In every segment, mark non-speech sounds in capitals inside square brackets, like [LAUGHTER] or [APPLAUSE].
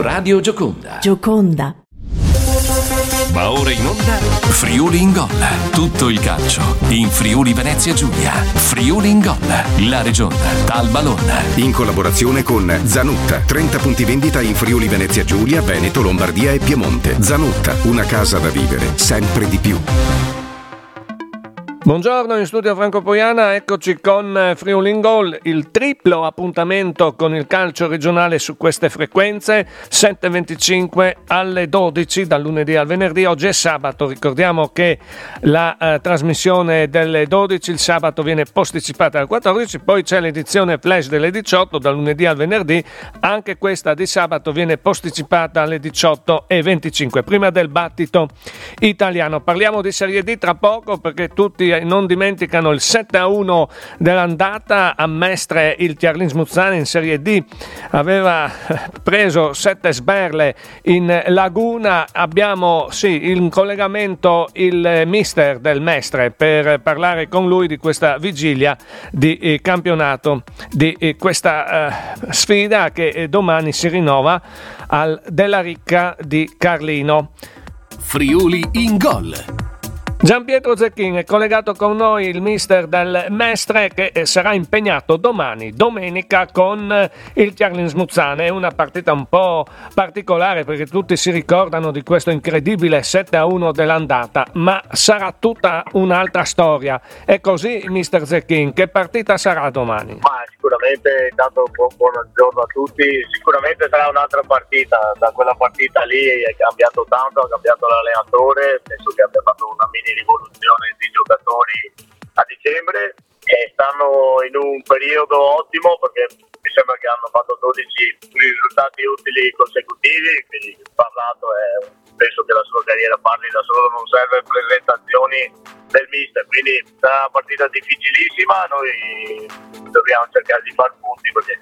Radio Gioconda. Gioconda. Va ora in onda Friuli in gol. Tutto il calcio in Friuli Venezia Giulia. Friuli in gol. La Regione. Talbalonna. In collaborazione con Zanutta. 30 punti vendita in Friuli Venezia Giulia, Veneto, Lombardia e Piemonte. Zanutta, una casa da vivere sempre di più. Buongiorno in studio Franco Poiana, eccoci con Friuli in Gol, il triplo appuntamento con il calcio regionale su queste frequenze, 7.25 alle 12 dal lunedì al venerdì, oggi è sabato, ricordiamo che la eh, trasmissione delle 12 il sabato viene posticipata alle 14, poi c'è l'edizione flash delle 18 dal lunedì al venerdì, anche questa di sabato viene posticipata alle 18.25, prima del battito italiano. Parliamo di Serie D tra poco perché tutti non dimenticano il 7-1 dell'andata a Mestre il Tiarlin Smuzzani in Serie D. Aveva preso 7 sberle in Laguna. Abbiamo sì in collegamento il mister del Mestre per parlare con lui di questa vigilia di eh, campionato di eh, questa eh, sfida che eh, domani si rinnova al Della Ricca di Carlino. Friuli in gol. Gian Pietro Zecchin è collegato con noi, il mister del Mestre che sarà impegnato domani, domenica, con il Chiarlin Smuzzane. È una partita un po' particolare perché tutti si ricordano di questo incredibile 7-1 dell'andata, ma sarà tutta un'altra storia. È così, mister Zecchin, che partita sarà domani? Ma sicuramente, intanto buon, buongiorno a tutti, sicuramente sarà un'altra partita, da quella partita lì è cambiato tanto, ha cambiato l'allenatore, penso che abbia fatto una mini rivoluzione di giocatori a dicembre. E stanno in un periodo ottimo perché mi sembra che hanno fatto 12 risultati utili consecutivi, quindi il parlato è, penso che la sua carriera parli da solo, non serve presentazioni del mister, quindi sarà una partita difficilissima, noi dobbiamo cercare di far punti perché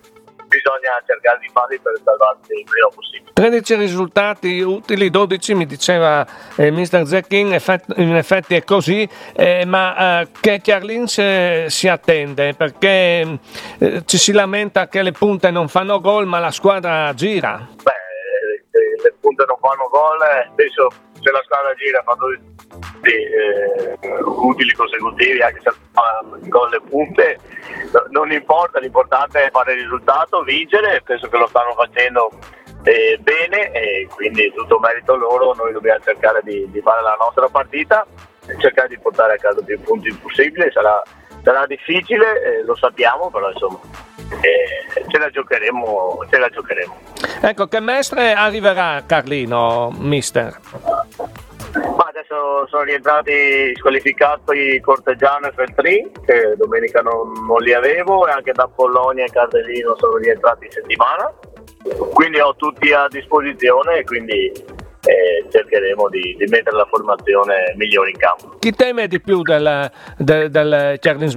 bisogna cercare di farli per salvarsi il prima possibile. 13 risultati utili, 12 mi diceva eh, Mr. Zecchin, in effetti è così, eh, ma eh, che Chiarlin si attende? Perché eh, ci si lamenta che le punte non fanno gol, ma la squadra gira. Beh, fanno gol, adesso se la squadra gira fa 12 eh, utili consecutivi anche se fa gol le punte non importa l'importante è fare il risultato vincere penso che lo stanno facendo eh, bene e quindi tutto merito loro noi dobbiamo cercare di, di fare la nostra partita e cercare di portare a casa più punti possibile sarà, sarà difficile eh, lo sappiamo però insomma eh, ce la giocheremo ce la giocheremo ecco che mestre arriverà Carlino mister ma adesso sono rientrati squalificati Corteggiano e Feltrin, che domenica non, non, li avevo, e anche da Polonia e Cardellino sono rientrati in settimana. Quindi ho tutti a disposizione e quindi eh, cercheremo di, di, mettere la formazione migliore in campo. Chi teme di più del, del, del Cerlin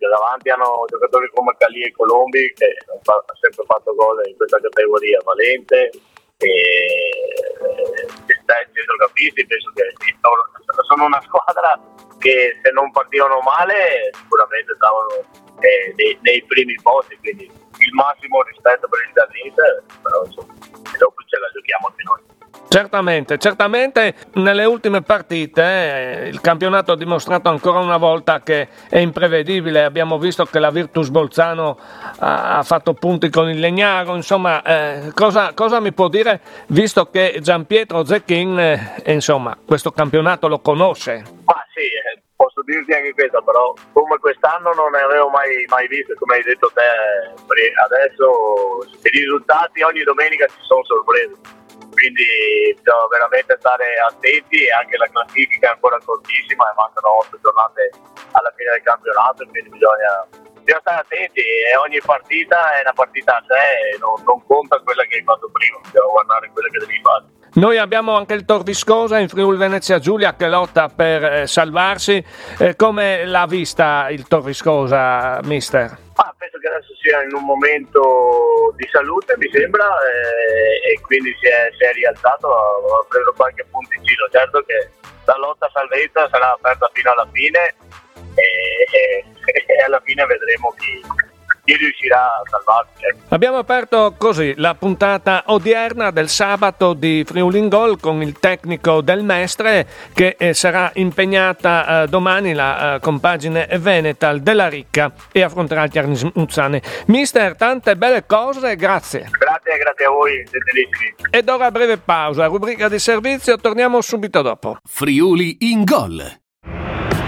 Che davanti hanno giocatori come Cali e Colombi che hanno sempre fatto gol in questa categoria, Valente, e centrocampisti penso che sono una squadra che se non partivano male sicuramente stavano eh, nei, nei, primi posti quindi il massimo rispetto per il Danese però insomma dopo ce la giochiamo anche noi Certamente, certamente nelle ultime partite eh, il campionato ha dimostrato ancora una volta che è imprevedibile. Abbiamo visto che la Virtus Bolzano ha, fatto punti con il Legnaro. Insomma, eh, cosa, cosa, mi può dire visto che Gianpietro Zecchin eh, insomma, questo campionato lo conosce? Ma sì, eh, posso dirti anche questo, però come quest'anno non ne avevo mai, mai visto, come hai detto te adesso i risultati ogni domenica ci sono sorprese quindi bisogna veramente stare attenti e anche la classifica è ancora cortissima e mancano 8 giornate alla fine del campionato quindi bisogna, bisogna stare attenti e ogni partita è una partita a sé non, non conta quella che hai fatto prima, bisogna guardare quella che devi fare. Noi abbiamo anche il Tor Viscosa in Friuli Venezia Giulia che lotta per eh, salvarsi. Eh, come l'ha vista il Tor Viscosa, mister? Ah, penso che adesso sia in un momento di salute, mi sembra, eh, e quindi si è, si è rialzato, ha preso qualche punticino. Certo che la lotta salvezza sarà aperta fino alla fine e, e, [LAUGHS] e alla fine vedremo chi, chi riuscirà a salvarsi. Ecco. Abbiamo aperto così la puntata odierna del sabato di Friuli in Gol con il tecnico del Mestre che eh, sarà impegnata eh, domani la eh, compagine Venetal della Ricca e affronterà il Chiarnimuzzane. Mister, tante belle cose, grazie. Grazie, grazie a voi, gentilissimi. Ed ora breve pausa, rubrica di servizio, torniamo subito dopo. Friuli in Gol.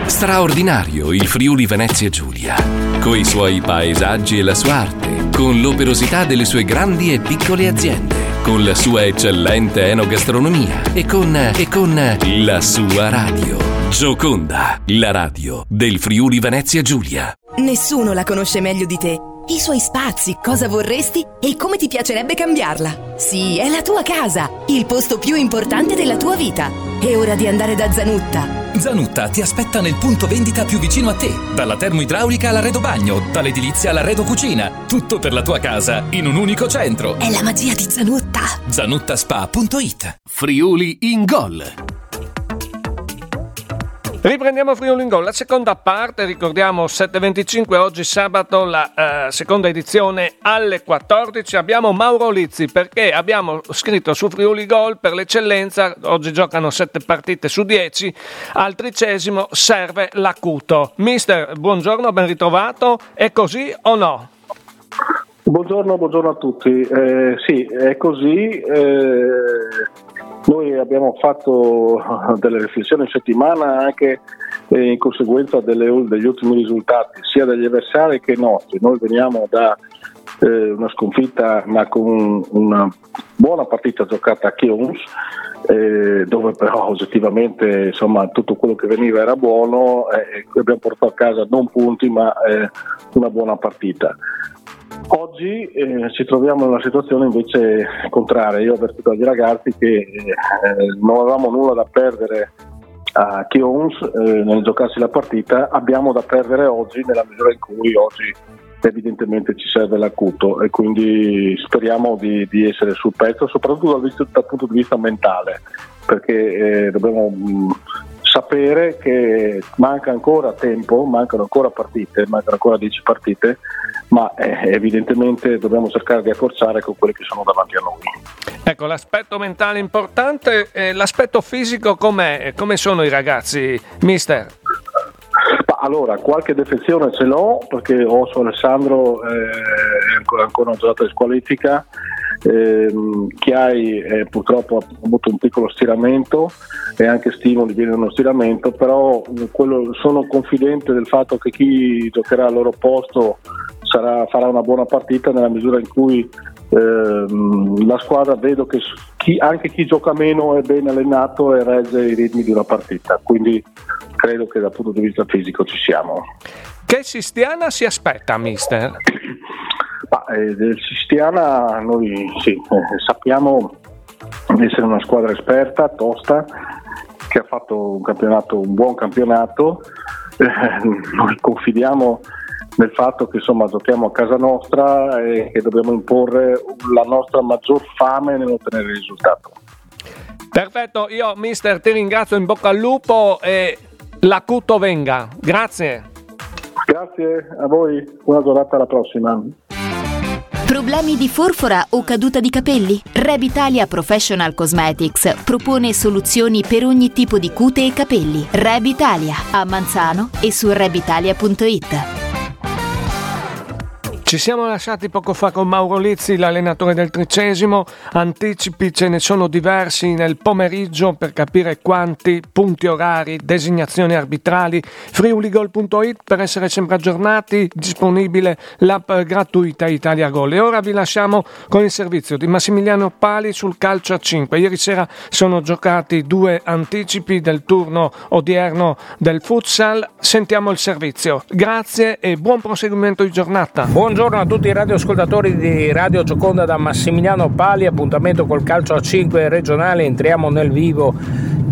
Straordinario il Friuli Venezia Giulia, coi suoi paesaggi e la sua arte, con l'operosità delle sue grandi e piccole aziende, con la sua eccellente enogastronomia e con, e con la sua radio. Gioconda, la radio del Friuli Venezia Giulia. Nessuno la conosce meglio di te. I suoi spazi, cosa vorresti e come ti piacerebbe cambiarla. Sì, è la tua casa, il posto più importante della tua vita. È ora di andare da Zanutta. Zanutta ti aspetta nel punto vendita più vicino a te. Dalla termoidraulica all'arredo bagno, dall'edilizia all'arredo cucina. Tutto per la tua casa in un unico centro. È la magia di Zanutta. Zanuttaspa.it Friuli in Gol. Riprendiamo Friuli in Gol, la seconda parte, ricordiamo 7.25, oggi sabato, la eh, seconda edizione alle 14. Abbiamo Mauro Lizzi perché abbiamo scritto su Friuli Gol per l'eccellenza, oggi giocano 7 partite su 10, al tricesimo serve l'acuto. Mister, buongiorno, ben ritrovato, è così o no? Buongiorno, buongiorno a tutti. Eh, sì, è così. Eh, noi abbiamo fatto [LAUGHS] delle riflessioni in settimana anche eh, in conseguenza delle, degli ultimi risultati, sia degli avversari che nostri. Noi veniamo da eh, una sconfitta, ma con una buona partita giocata a Chions, eh, dove però oggettivamente insomma, tutto quello che veniva era buono e abbiamo portato a casa non punti ma eh, una buona partita. Oggi eh, ci troviamo in una situazione invece contraria. Io ho avvertito agli ragazzi che eh, non avevamo nulla da perdere a Chions eh, nel giocarsi la partita, abbiamo da perdere oggi nella misura in cui oggi evidentemente ci serve l'acuto e quindi speriamo di, di essere sul pezzo, soprattutto dal, dal, punto di vista mentale, perché eh, dobbiamo mh, sapere che manca ancora tempo, mancano ancora partite, mancano ancora 10 partite, ma eh, evidentemente dobbiamo cercare di accorciare con quelli che sono davanti a noi. Ecco, l'aspetto mentale importante, eh, l'aspetto fisico com'è? Come sono i ragazzi, mister? allora, qualche defezione ce l'ho perché Osso Alessandro eh, è ancora, ancora una giornata di squalifica eh, Chiai eh, purtroppo ha avuto un piccolo stiramento e anche Stimoli viene uno stiramento, però quello, sono confidente del fatto che chi giocherà al loro posto sarà, farà una buona partita nella misura in cui ehm, la squadra vedo che chi, anche chi gioca meno è ben allenato e regge i ritmi di una partita, quindi credo che dal punto di vista fisico ci siamo. Che Sistiana si aspetta, mister? [COUGHS] Ma, eh, del Sistiana noi sì, eh, sappiamo essere una squadra esperta, tosta, che ha fatto un, un buon campionato. Eh, noi confidiamo nel fatto che insomma giochiamo a casa nostra e che dobbiamo imporre la nostra maggior fame nell'ottenere il risultato. Perfetto, io mister ti ringrazio in bocca al lupo e l'acuto venga. Grazie. Grazie a voi, buona giornata alla prossima. Problemi di forfora o caduta di capelli? Rebitalia Professional Cosmetics propone soluzioni per ogni tipo di cute e capelli. Rebitalia a Manzano e su rebitalia.it. Ci siamo lasciati poco fa con Mauro Lizzi, l'allenatore del tricesimo. Anticipi ce ne sono diversi nel pomeriggio per capire quanti, punti orari, designazioni arbitrali. Friuligol.it per essere sempre aggiornati, disponibile l'app gratuita Italia Gol. E ora vi lasciamo con il servizio di Massimiliano Pali sul calcio a 5. Ieri sera sono giocati due anticipi del turno odierno del futsal. Sentiamo il servizio. Grazie e buon proseguimento di giornata. Buongiorno buongiorno a tutti i radioascoltatori di Radio Gioconda da Massimiliano Pali, appuntamento col calcio a 5 regionale, entriamo nel vivo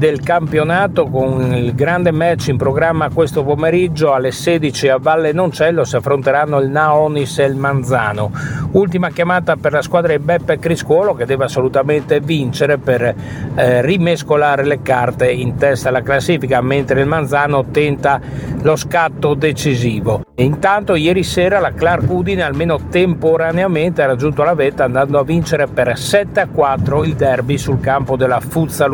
del campionato con il grande match in programma questo pomeriggio alle 16 a Valle Noncello si affronteranno il Naonis e il Manzano. Ultima chiamata per la squadra di Beppe Criscuolo che deve assolutamente vincere per eh, rimescolare le carte in testa alla classifica mentre il Manzano tenta lo scatto decisivo. Intanto ieri sera la Clark Udine almeno temporaneamente ha raggiunto la vetta andando a vincere per 7 a 4 il derby sul campo della Fuzza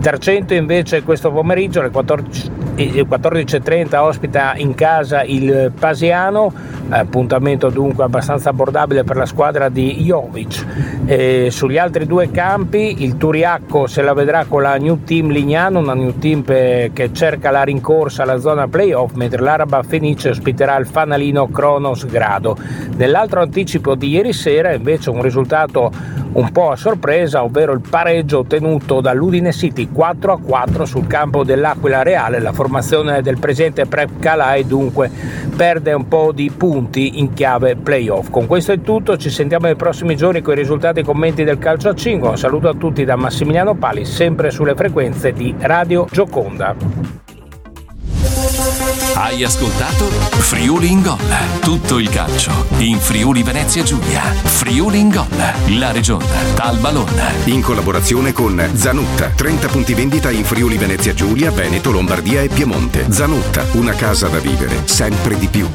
Tercento invece questo pomeriggio alle 14.30 ospita in casa il Pasiano, appuntamento dunque abbastanza abbordabile per la squadra di Jovic. E sugli altri due campi il Turiacco se la vedrà con la New Team Lignano, una New Team che cerca la rincorsa alla zona playoff, mentre l'Araba Fenice ospiterà il fanalino Kronos Grado. Nell'altro anticipo di ieri sera invece un risultato un po' a sorpresa, ovvero il pareggio ottenuto dall'Udine City 4 a 4 sul campo dell'Aquila Reale. La formazione del presidente Prep Calai dunque perde un po' di punti in chiave playoff. Con questo è tutto, ci sentiamo nei prossimi giorni con i risultati e commenti del calcio a 5. Un saluto a tutti da Massimiliano Pali, sempre sulle frequenze di Radio Gioconda. Hai ascoltato Friuli in Gol. Tutto il calcio in Friuli Venezia Giulia. Friuli in Gol. La regione. Talba Lonna. In collaborazione con Zanutta. 30 punti vendita in Friuli Venezia Giulia, Veneto, Lombardia e Piemonte. Zanutta. Una casa da vivere sempre di più.